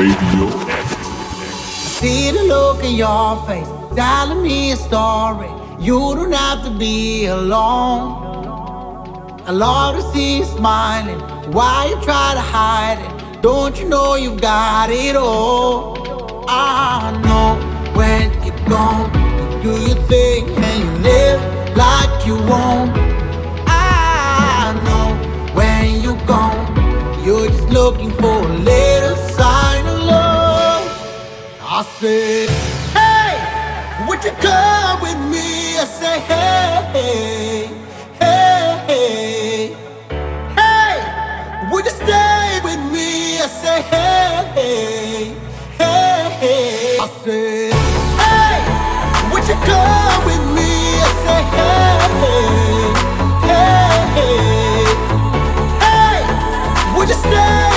Radio. See the look in your face, telling me a story. You don't have to be alone. I love to see you smiling. Why you try to hide it? Don't you know you've got it all? I know when you're gone, you do your thing and you live like you won't. I know when you're gone, you're just looking for a little. I said, Hey, would you come with me? I say, Hey, hey, hey, would you stay with me? I say, Hey, hey. I said, Hey, would you come with me? I say, hey, hey, hey, would you stay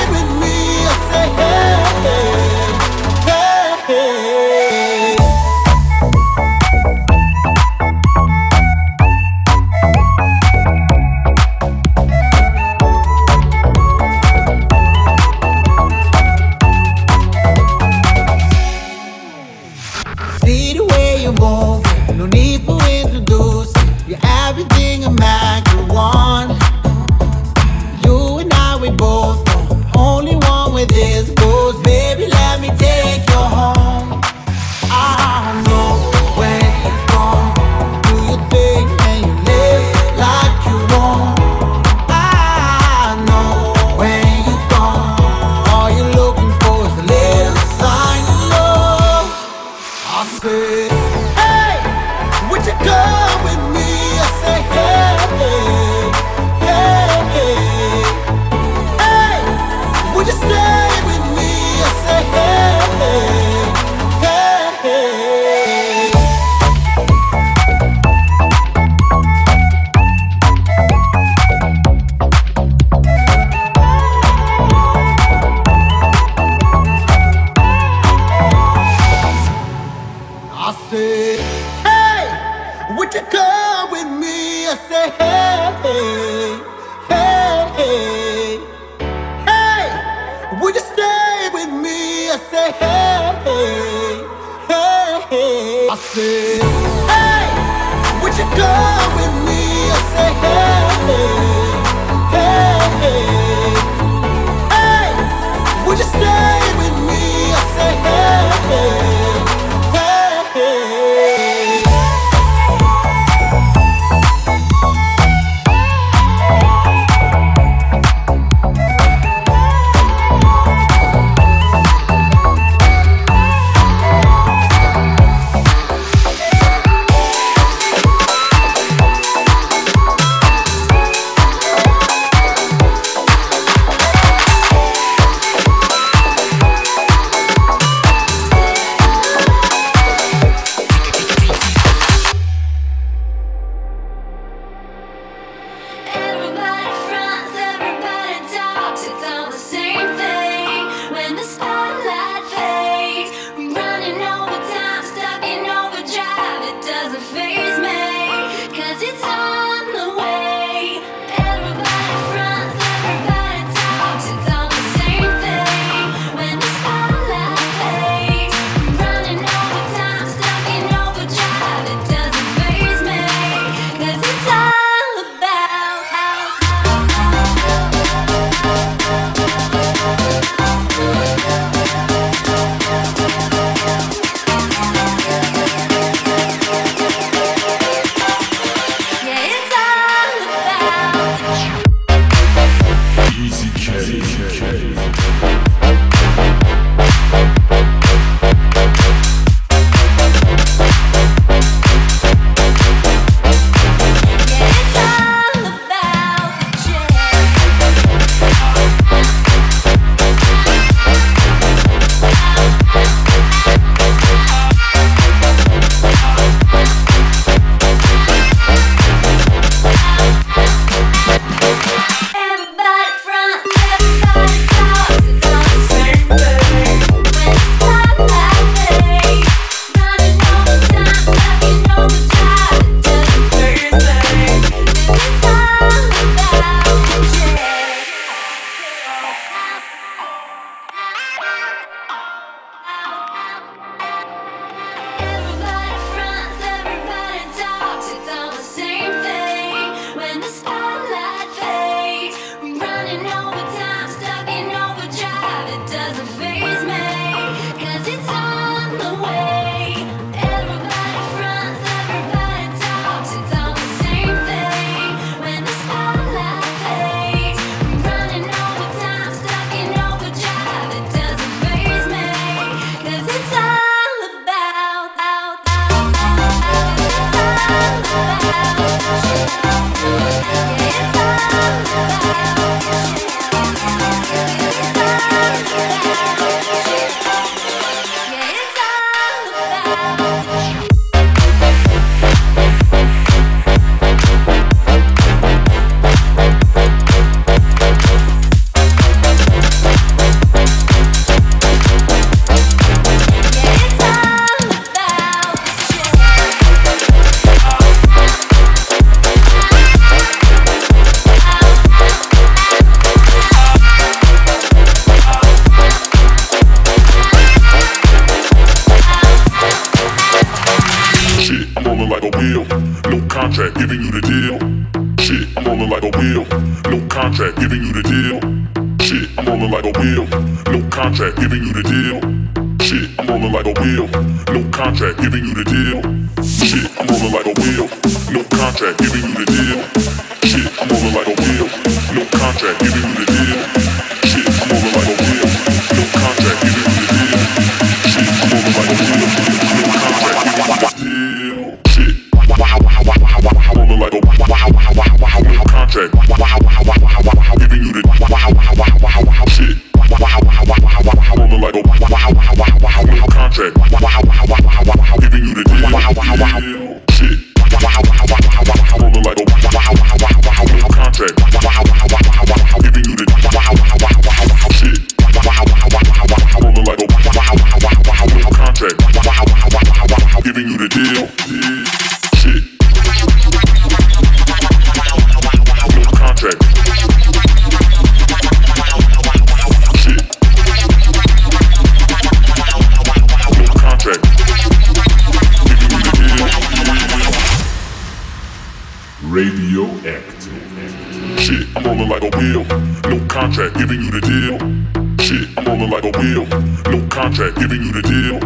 you the deal. Shit, I'm rolling like a wheel. No contract, giving you the deal. Shit, I'm rolling like a wheel. No contract, giving you the deal. Shit, I'm rolling like a wheel. No contract, giving you the deal. Shit, I'm rolling like a wheel. No contract, giving you the deal. Shit, I'm rolling like a wheel. No contract, giving you the deal. Shit, I'm rolling like a wheel. No contract. Giving Contact. Giving you the shit. Giving you the deal. like a wheel. No contract giving you the deal. Shit, I'm rolling like a wheel. No contract giving you the deal.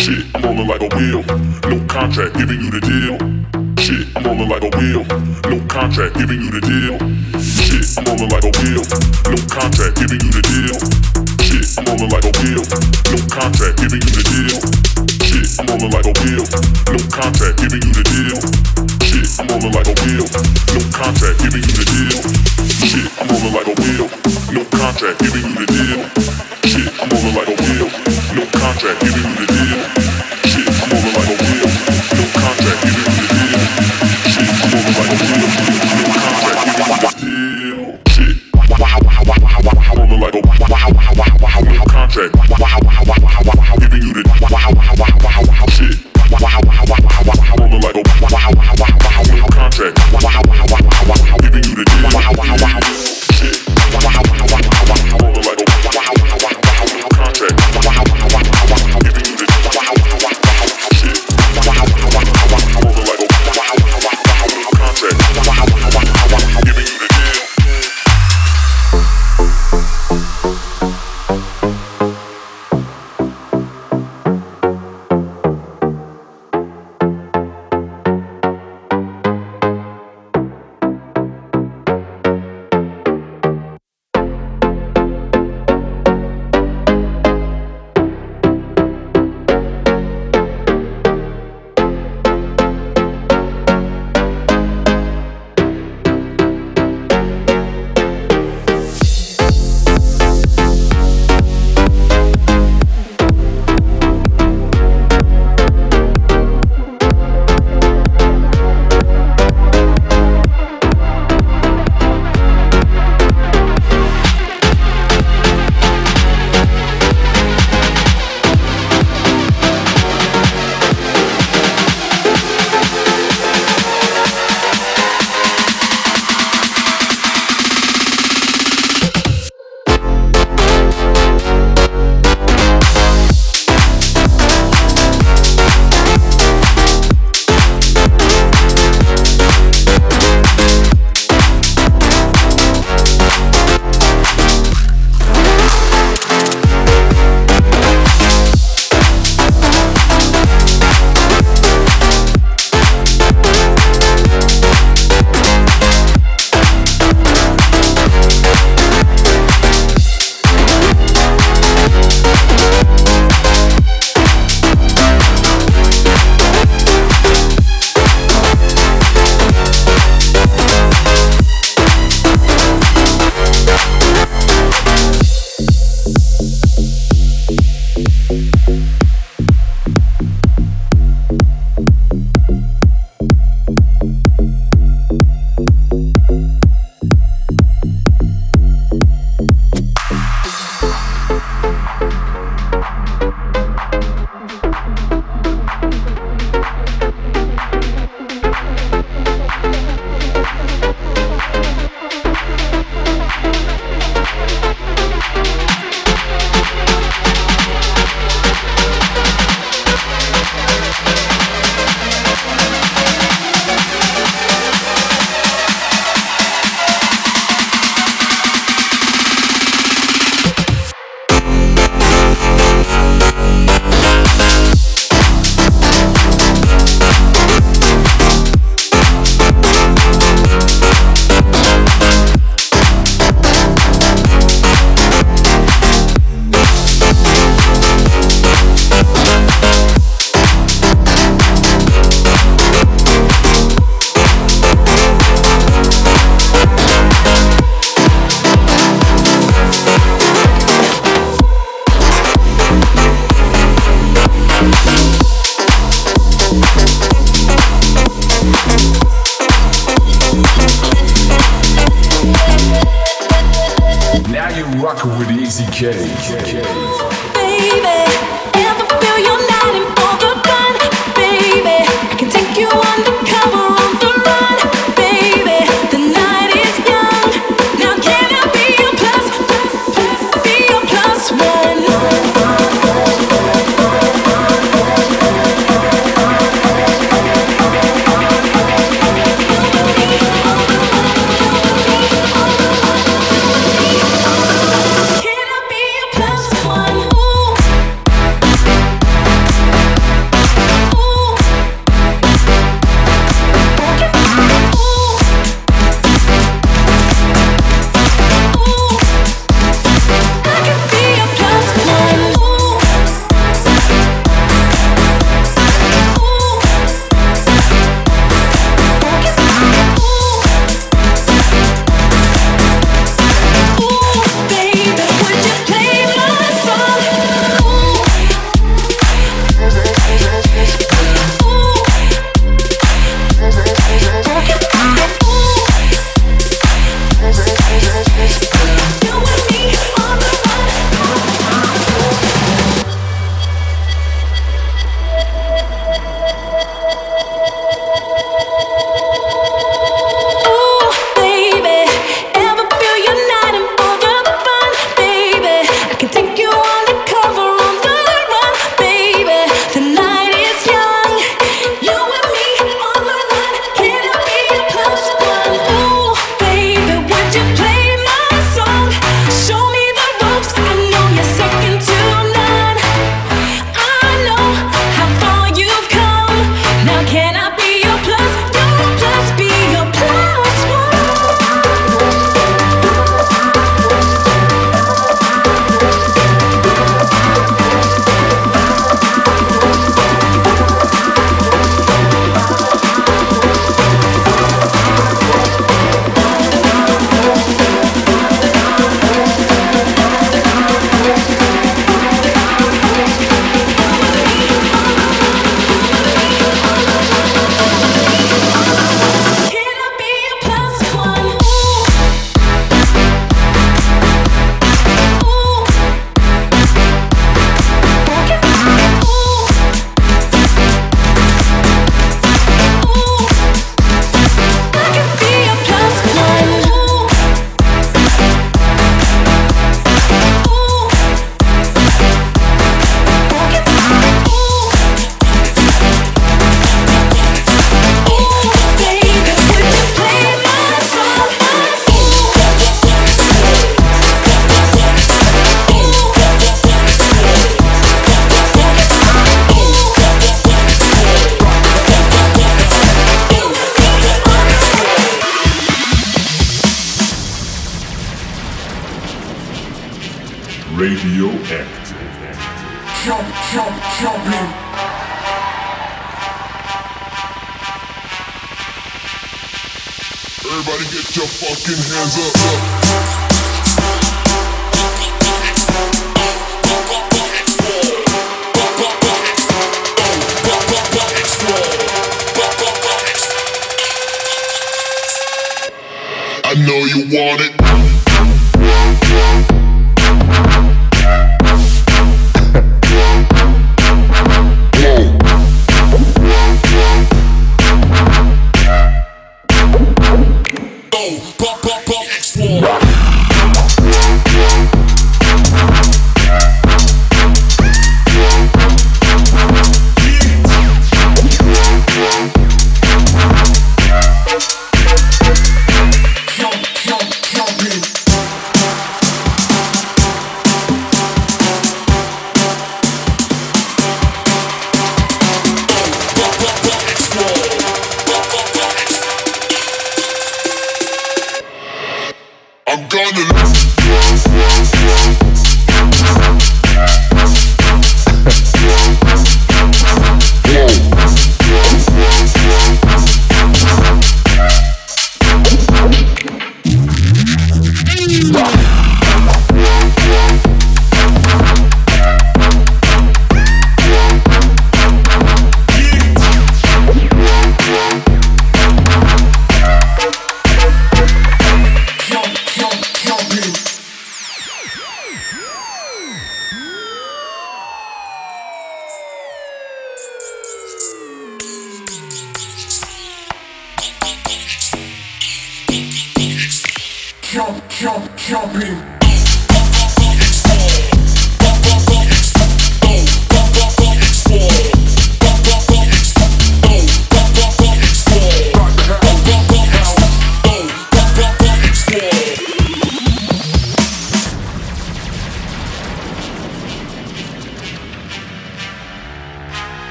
Shit, I'm rolling like a wheel. No contract giving you the deal. Shit, I'm rolling like a wheel. No contract giving you the deal. Shit, I'm rolling like a wheel. No contract giving you the deal. Shit, I'm rolling like a wheel. No contract giving you the deal. I'm rolling like a wheel. No contact, giving you the deal. Shit, I'm rolling like a wheel. No contact, giving you the deal. Shit, I'm rolling like a wheel. No contract, giving you the deal. Shit, I'm rolling like a wheel. No contract, giving you the deal. Shit, I'm rolling like a wheel. No contract, giving you the deal. Shit, I'm rolling like a wheel. No contract, giving you the deal. Shit, rolling like a wheel. No contract, giving you the deal.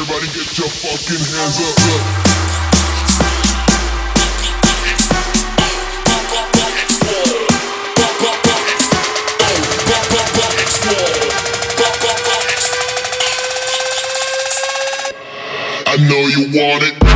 Everybody get your fucking hands up. I know you want it.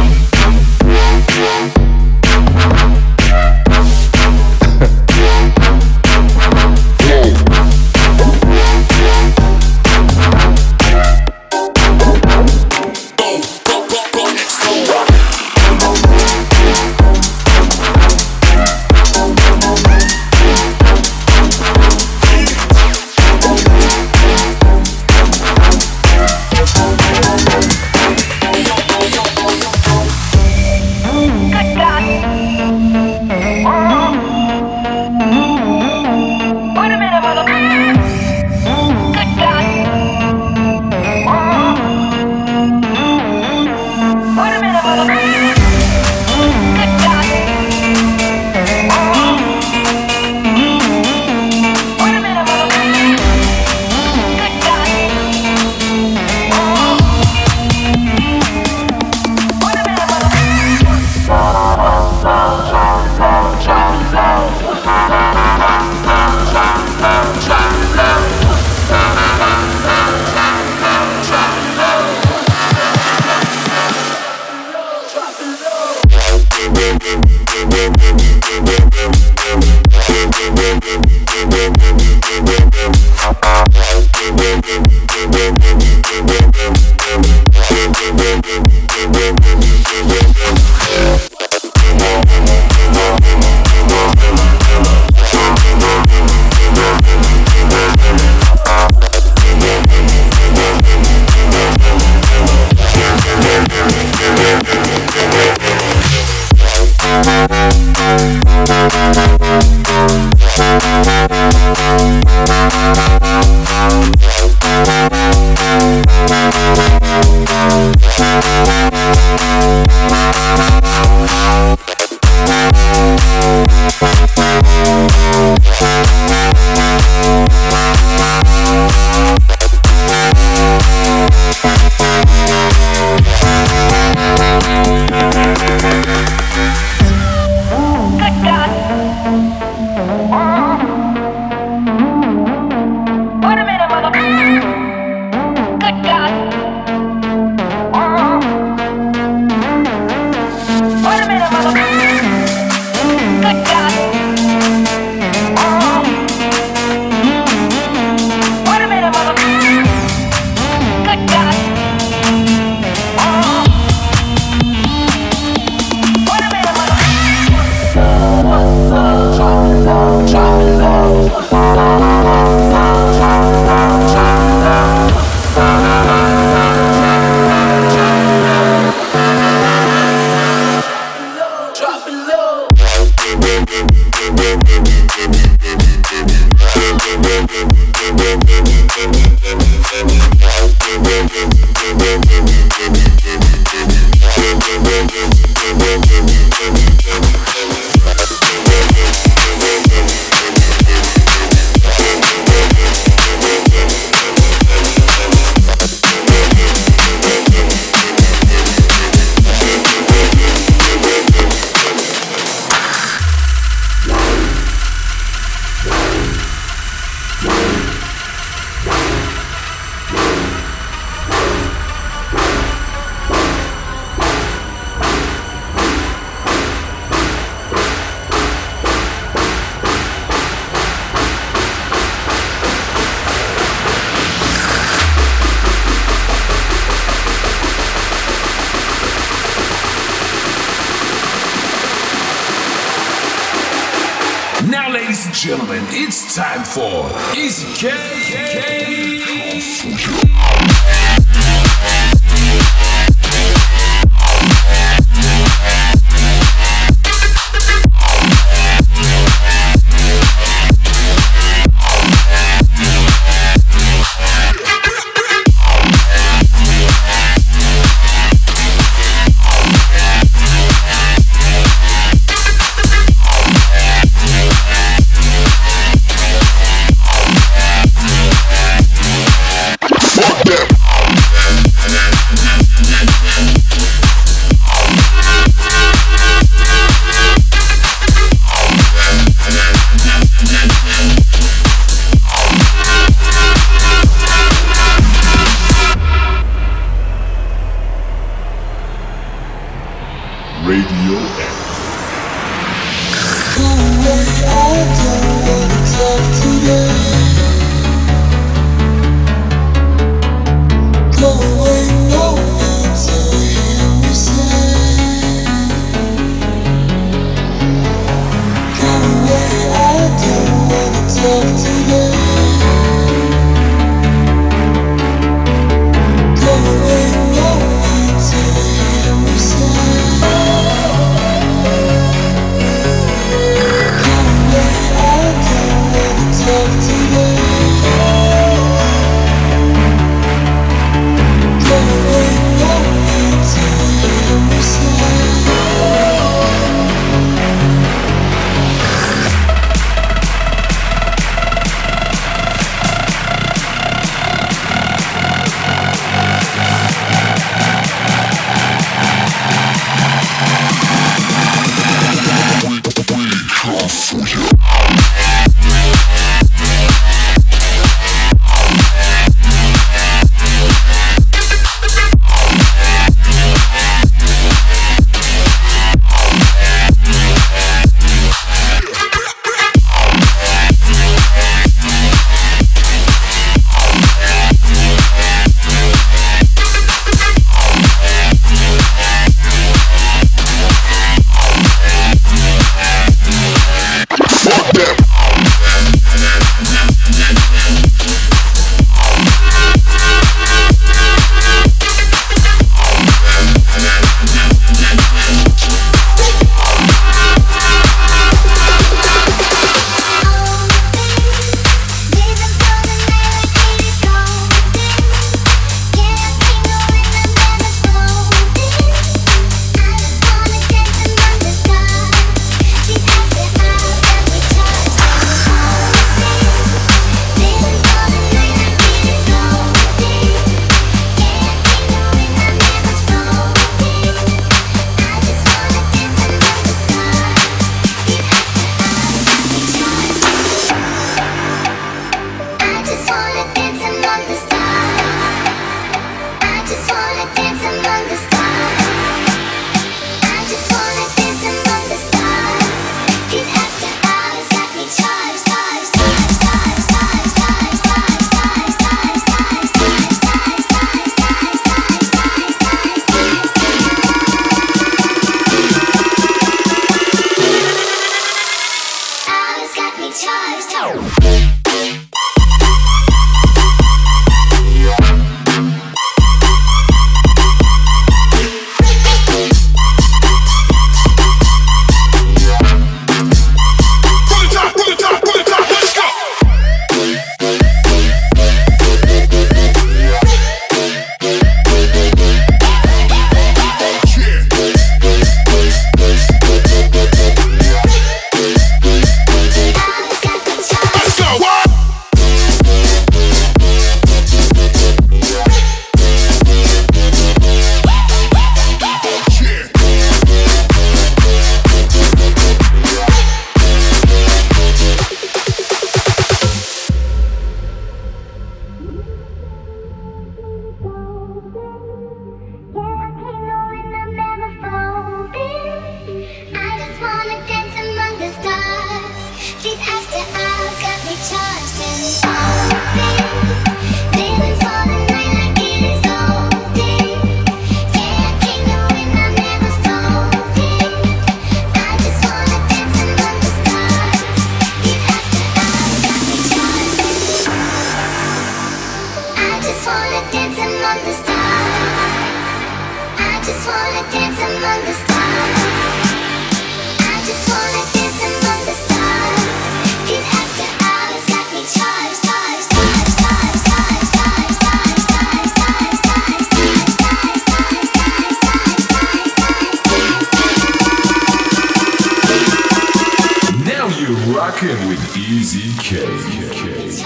Left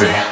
sexy.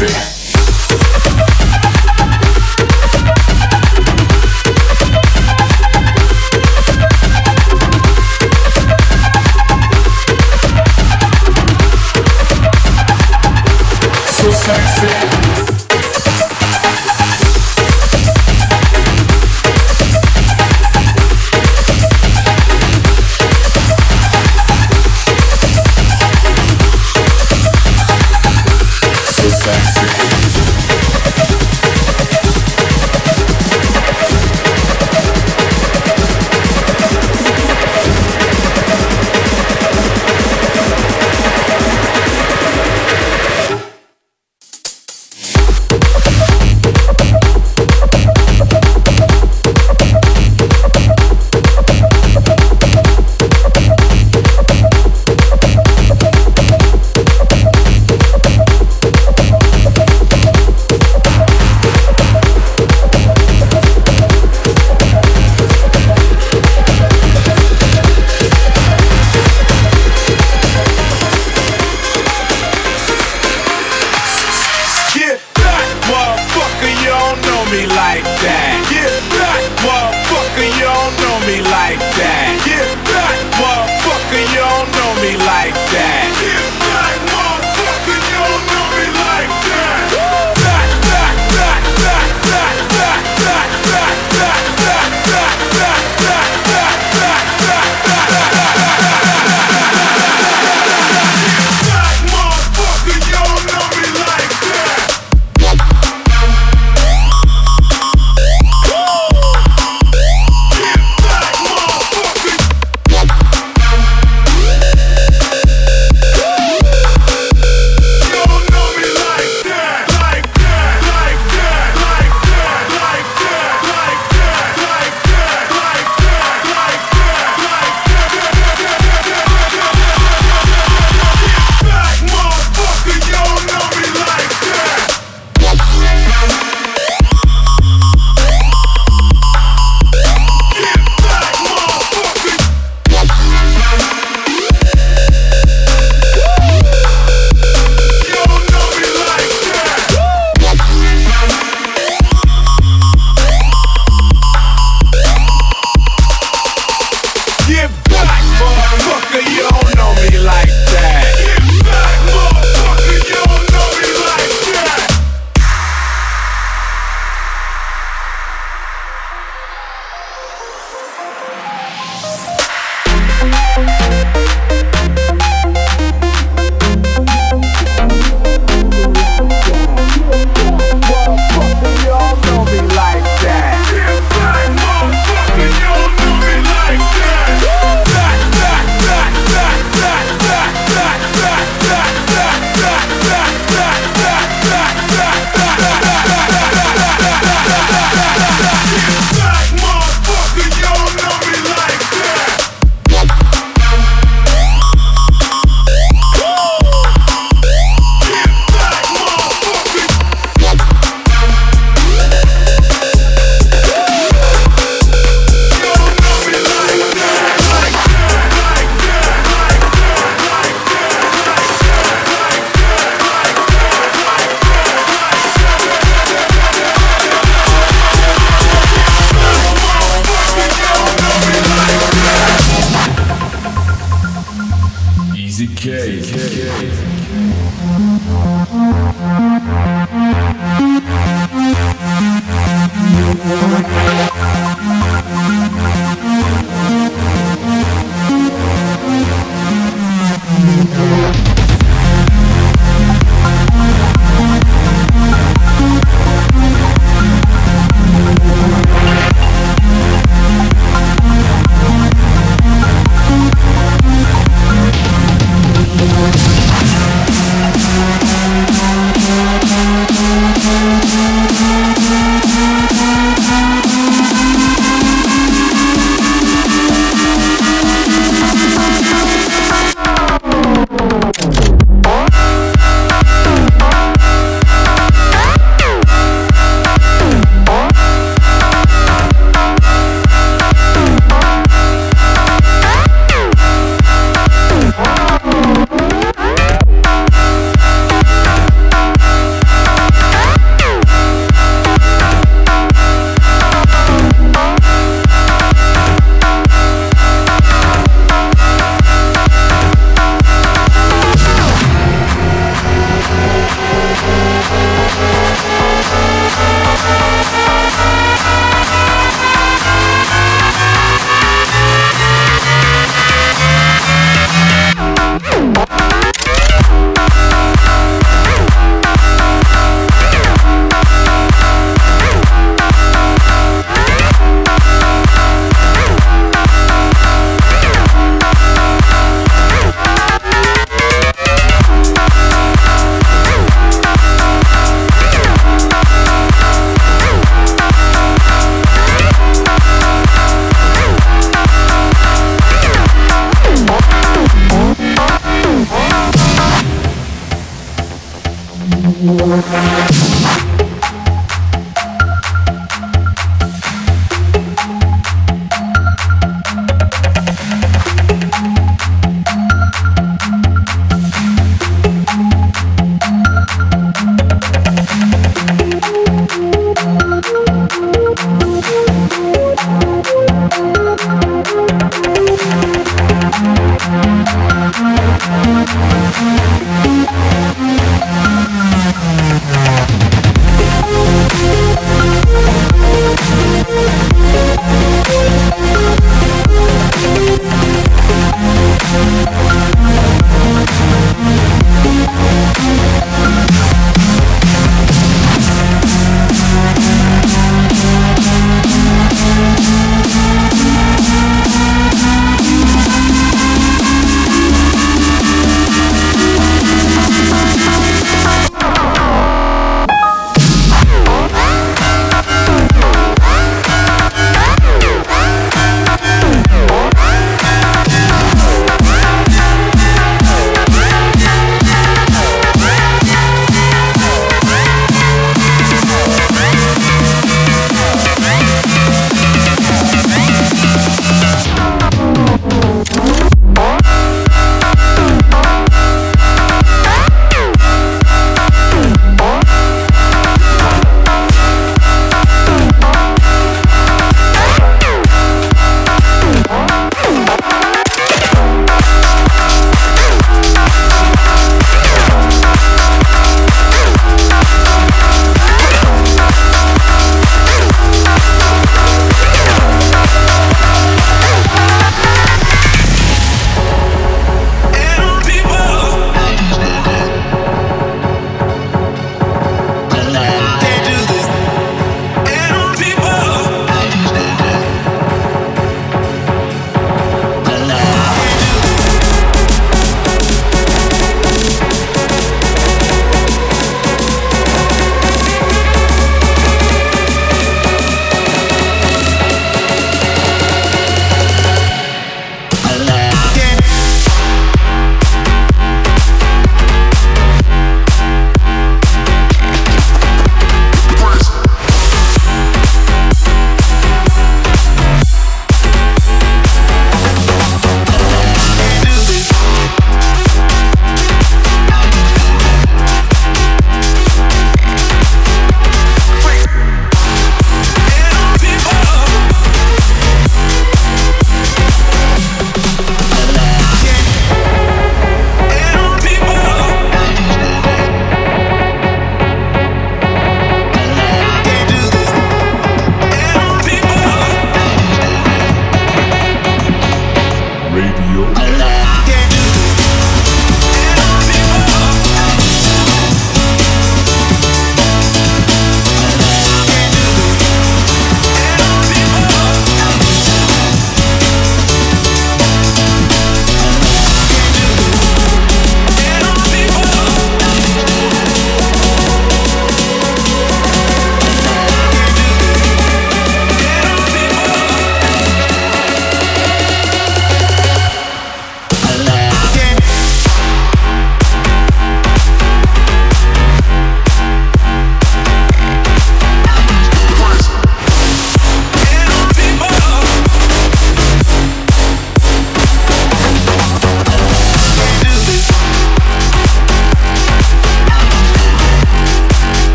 Yeah.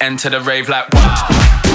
Enter the rave like wow.